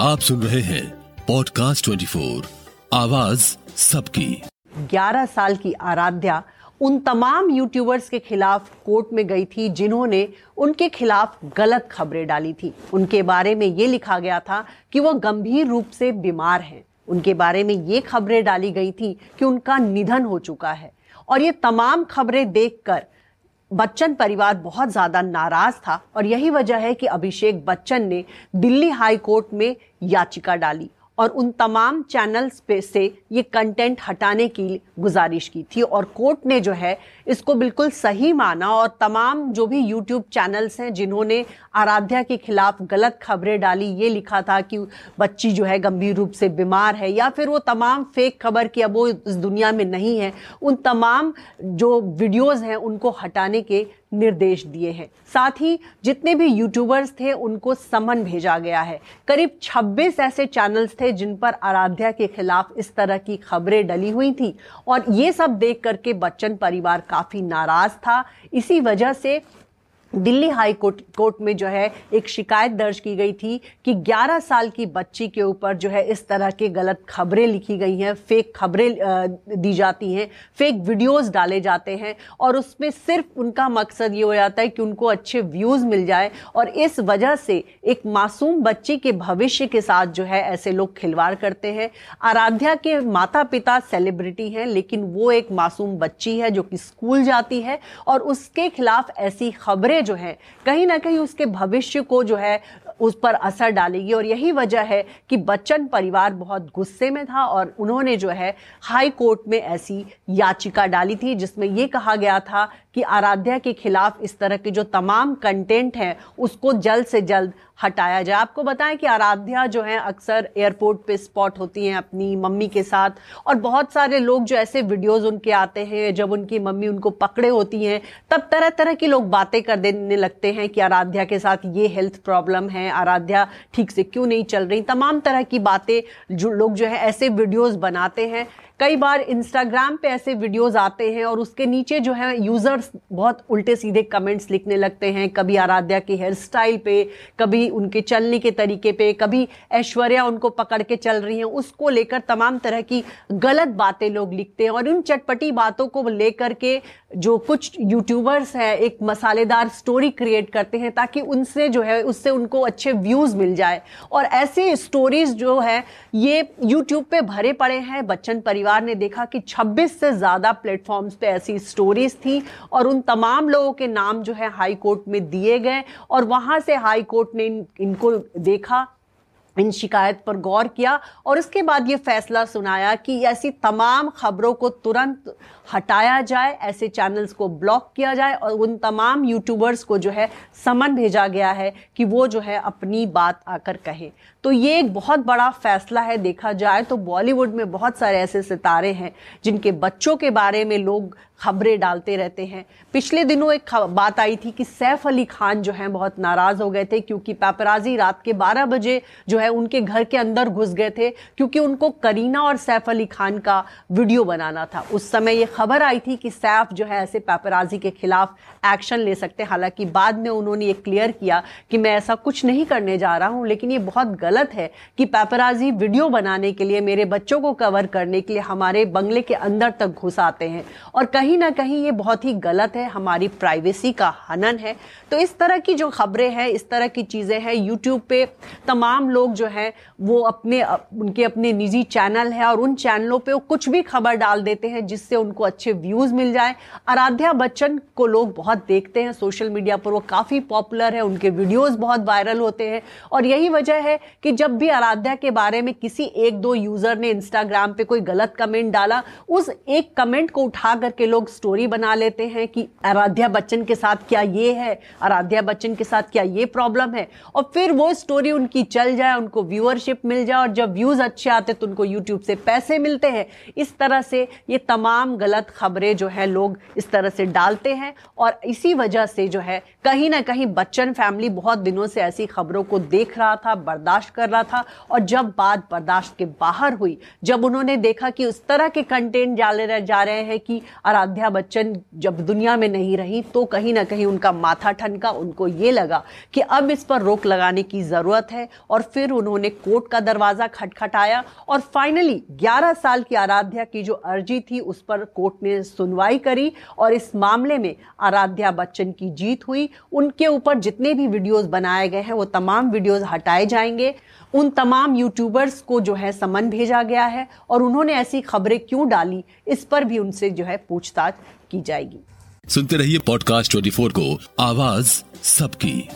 आप सुन रहे हैं पॉडकास्ट 24 आवाज़ सबकी। 11 साल की आराध्या उन तमाम यूट्यूबर्स के खिलाफ कोर्ट में गई थी जिन्होंने उनके खिलाफ गलत खबरें डाली थी। उनके बारे में ये लिखा गया था कि वो गंभीर रूप से बीमार हैं। उनके बारे में ये खबरें डाली गई थी कि उनका निधन हो चुका है। और ये तमाम खबरें देखकर बच्चन परिवार बहुत ज़्यादा नाराज़ था और यही वजह है कि अभिषेक बच्चन ने दिल्ली हाई कोर्ट में याचिका डाली। और उन तमाम चैनल्स पे से ये कंटेंट हटाने की गुजारिश की थी। और कोर्ट ने जो है, इसको बिल्कुल सही माना और तमाम जो भी यूट्यूब चैनल्स हैं, जिन्होंने आराध्या के खिलाफ गलत खबरें डाली, ये लिखा था कि बच्ची जो है गंभीर रूप से बीमार है या फिर वो तमाम फेक खबर कि अब वो इस दुनिया में नहीं है, उन तमाम जो वीडियोज़ हैं, उनको हटाने के निर्देश दिए हैं। साथ ही जितने भी यूट्यूबर्स थे, उनको समन भेजा गया है। करीब 26 ऐसे चैनल्स थे जिन पर आराध्या के खिलाफ इस तरह की खबरें डली हुई थी। और ये सब देख करके बच्चन परिवार काफ़ी नाराज़ था। इसी वजह से दिल्ली हाई कोर्ट कोर्ट में जो है एक शिकायत दर्ज की गई थी कि 11 साल की बच्ची के ऊपर जो है इस तरह के गलत खबरें लिखी गई हैं फेक खबरें दी जाती हैं फेक वीडियोस डाले जाते हैं और उसमें सिर्फ़ उनका मकसद ये हो जाता है कि उनको अच्छे व्यूज़ मिल जाए और इस वजह से एक मासूम बच्ची के भविष्य के साथ जो है ऐसे लोग खिलवाड़ करते हैं। आराध्या के माता पिता सेलिब्रिटी हैं, लेकिन वो एक मासूम बच्ची है जो कि स्कूल जाती है और उसके खिलाफ ऐसी खबरें जो है कहीं ना कहीं उसके भविष्य को जो है उस पर असर डालेगी। और यही वजह है कि बच्चन परिवार बहुत गुस्से में था और उन्होंने जो है हाई कोर्ट में ऐसी याचिका डाली थी, जिसमें यह कहा गया था कि आराध्या के खिलाफ इस तरह के जो तमाम कंटेंट हैं, उसको जल्द से जल्द हटाया जाए। आपको बताएँ कि आराध्या जो है, अक्सर एयरपोर्ट पे स्पॉट होती हैं अपनी मम्मी के साथ, और बहुत सारे लोग जो ऐसे वीडियोस उनके आते हैं, जब उनकी मम्मी उनको पकड़े होती हैं, तब तरह तरह की लोग बातें कर देने लगते हैं कि आराध्या के साथ ये हेल्थ प्रॉब्लम है आराध्या ठीक से क्यों नहीं चल रही? तमाम तरह की बातें जो लोग जो है ऐसे वीडियोज़ बनाते हैं। कई बार इंस्टाग्राम पे ऐसे वीडियोस आते हैं और उसके नीचे जो है यूज़र्स बहुत उल्टे सीधे कमेंट्स लिखने लगते हैं। कभी आराध्या के हेयर स्टाइल पे, कभी उनके चलने के तरीके पे, कभी ऐश्वर्या उनको पकड़ के चल रही हैं। उसको लेकर तमाम तरह की गलत बातें लोग लिखते हैं और उन चटपटी बातों को लेकर के जो कुछ यूट्यूबर्स हैं, एक मसालेदार स्टोरी क्रिएट करते हैं ताकि उनसे जो है, उससे उनको अच्छे व्यूज़ मिल जाए। और ऐसे स्टोरीज जो है, ये यूट्यूब पे भरे पड़े हैं, बच्चन परिवार परिवार ने देखा कि 26 से ज़्यादा प्लेटफॉर्म्स पे ऐसी स्टोरीज थी और उन तमाम लोगों के नाम जो है हाई कोर्ट में दिए गए और वहाँ से हाई कोर्ट ने इन, इनको देखा इन शिकायत पर गौर किया और उसके बाद ये फैसला सुनाया कि ऐसी तमाम खबरों को तुरंत हटाया जाए, ऐसे चैनल्स को ब्लॉक किया जाए और उन तमाम यूट्यूबर्स को जो है समन भेजा गया है कि वो जो है अपनी बात आकर कहें। तो ये एक बहुत बड़ा फैसला है, देखा जाए तो बॉलीवुड में बहुत सारे ऐसे सितारे हैं जिनके बच्चों के बारे में लोग खबरें डालते रहते हैं। पिछले दिनों एक बात आई थी कि सैफ अली खान जो है बहुत नाराज़ हो गए थे क्योंकि पैपराजी रात के 12 बजे जो है, उनके घर के अंदर घुस गए थे क्योंकि उनको करीना और सैफ अली खान का वीडियो बनाना था। उस समय ये खबर आई थी कि सैफ जो है ऐसे पैपराजी के खिलाफ एक्शन ले सकते हालाँकि बाद में उन्होंने ये क्लियर किया कि मैं ऐसा कुछ नहीं करने जा रहा हूँ, लेकिन ये बहुत गलत है कि पैपराजी वीडियो बनाने के लिए, मेरे बच्चों को कवर करने के लिए हमारे बंगले के अंदर तक घुस आते हैं। और कहीं ना कहीं ये बहुत ही गलत है, हमारी प्राइवेसी का हनन है। तो इस तरह की जो खबरें हैं, इस तरह की चीज़ें हैं यूट्यूब पे तमाम लोग जो हैं, वो अपने, उनके अपने निजी चैनल है और उन चैनलों पे वो कुछ भी खबर डाल देते हैं जिससे उनको अच्छे व्यूज़ मिल जाए। आराध्या बच्चन को लोग बहुत देखते हैं सोशल मीडिया पर, वो काफ़ी पॉपुलर है, उनके वीडियोज़ बहुत वायरल होते हैं। और यही वजह है कि जब भी आराध्या के बारे में किसी एक दो यूज़र ने इंस्टाग्राम पर कोई गलत कमेंट डाला, उस एक कमेंट को उठा करके लोग लोग स्टोरी बना लेते हैं कि आराध्या बच्चन के साथ क्या ये है, आराध्या बच्चन के साथ क्या ये प्रॉब्लम है। और फिर वो स्टोरी उनकी चल जाए उनको व्यूअरशिप मिल जाए और जब व्यूज़ अच्छे आते तो उनको यूट्यूब से पैसे मिलते हैं। इस तरह से ये तमाम गलत खबरें जो है लोग इस तरह से डालते हैं और इसी वजह से जो है कहीं ना कहीं बच्चन फैमिली बहुत दिनों से ऐसी खबरों को देख रहा था, बर्दाश्त कर रहा था और जब बात बर्दाश्त के बाहर हुई, जब उन्होंने देखा कि उस तरह के कंटेंट डाले जा रहे हैं कि आराध्या बच्चन जब दुनिया में नहीं रही तो कहीं ना कहीं उनका माथा ठनका, उनको ये लगा कि अब इस पर रोक लगाने की ज़रूरत है और फिर फिर उन्होंने कोर्ट का दरवाज़ा खटखटाया और फाइनली 11 साल की आराध्या की जो अर्जी थी, उस पर कोर्ट ने सुनवाई करी और इस मामले में आराध्या बच्चन की जीत हुई। उनके ऊपर जितने भी वीडियोस बनाए गए हैं, वो तमाम वीडियोस हटाए जाएँगे। उन तमाम यूट्यूबर्स को जो है समन भेजा गया है और उन्होंने ऐसी खबरें क्यों डाली, इस पर भी उनसे जो है पूछताछ की जाएगी। सुनते रहिए पॉडकास्ट 24 को। आवाज़ सबकी।